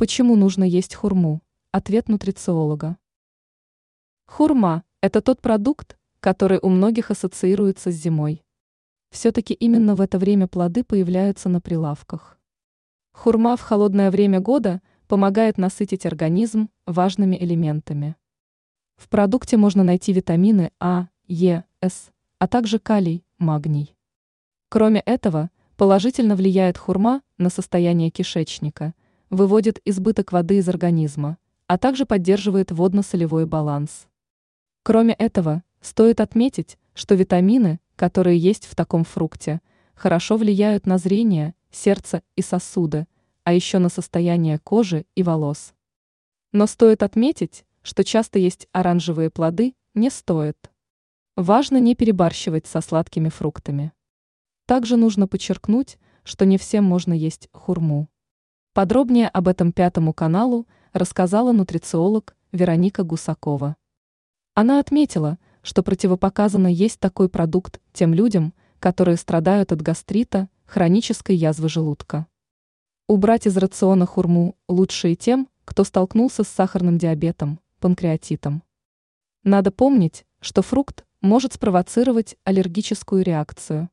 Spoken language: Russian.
Почему нужно есть хурму? Ответ нутрициолога. Хурма – это тот продукт, который у многих ассоциируется с зимой. Все-таки именно в это время плоды появляются на прилавках. Хурма в холодное время года помогает насытить организм важными элементами. В продукте можно найти витамины А, Е, С, а также калий, магний. Кроме этого, положительно влияет хурма на состояние кишечника – выводит избыток воды из организма, а также поддерживает водно-солевой баланс. Кроме этого, стоит отметить, что витамины, которые есть в таком фрукте, хорошо влияют на зрение, сердце и сосуды, а еще на состояние кожи и волос. Но стоит отметить, что часто есть оранжевые плоды не стоит. Важно не перебарщивать со сладкими фруктами. Также нужно подчеркнуть, что не всем можно есть хурму. Подробнее об этом пятому каналу рассказала нутрициолог Вероника Гусакова. Она отметила, что противопоказано есть такой продукт тем людям, которые страдают от гастрита, хронической язвы желудка. Убрать из рациона хурму лучше и тем, кто столкнулся с сахарным диабетом, панкреатитом. Надо помнить, что фрукт может спровоцировать аллергическую реакцию.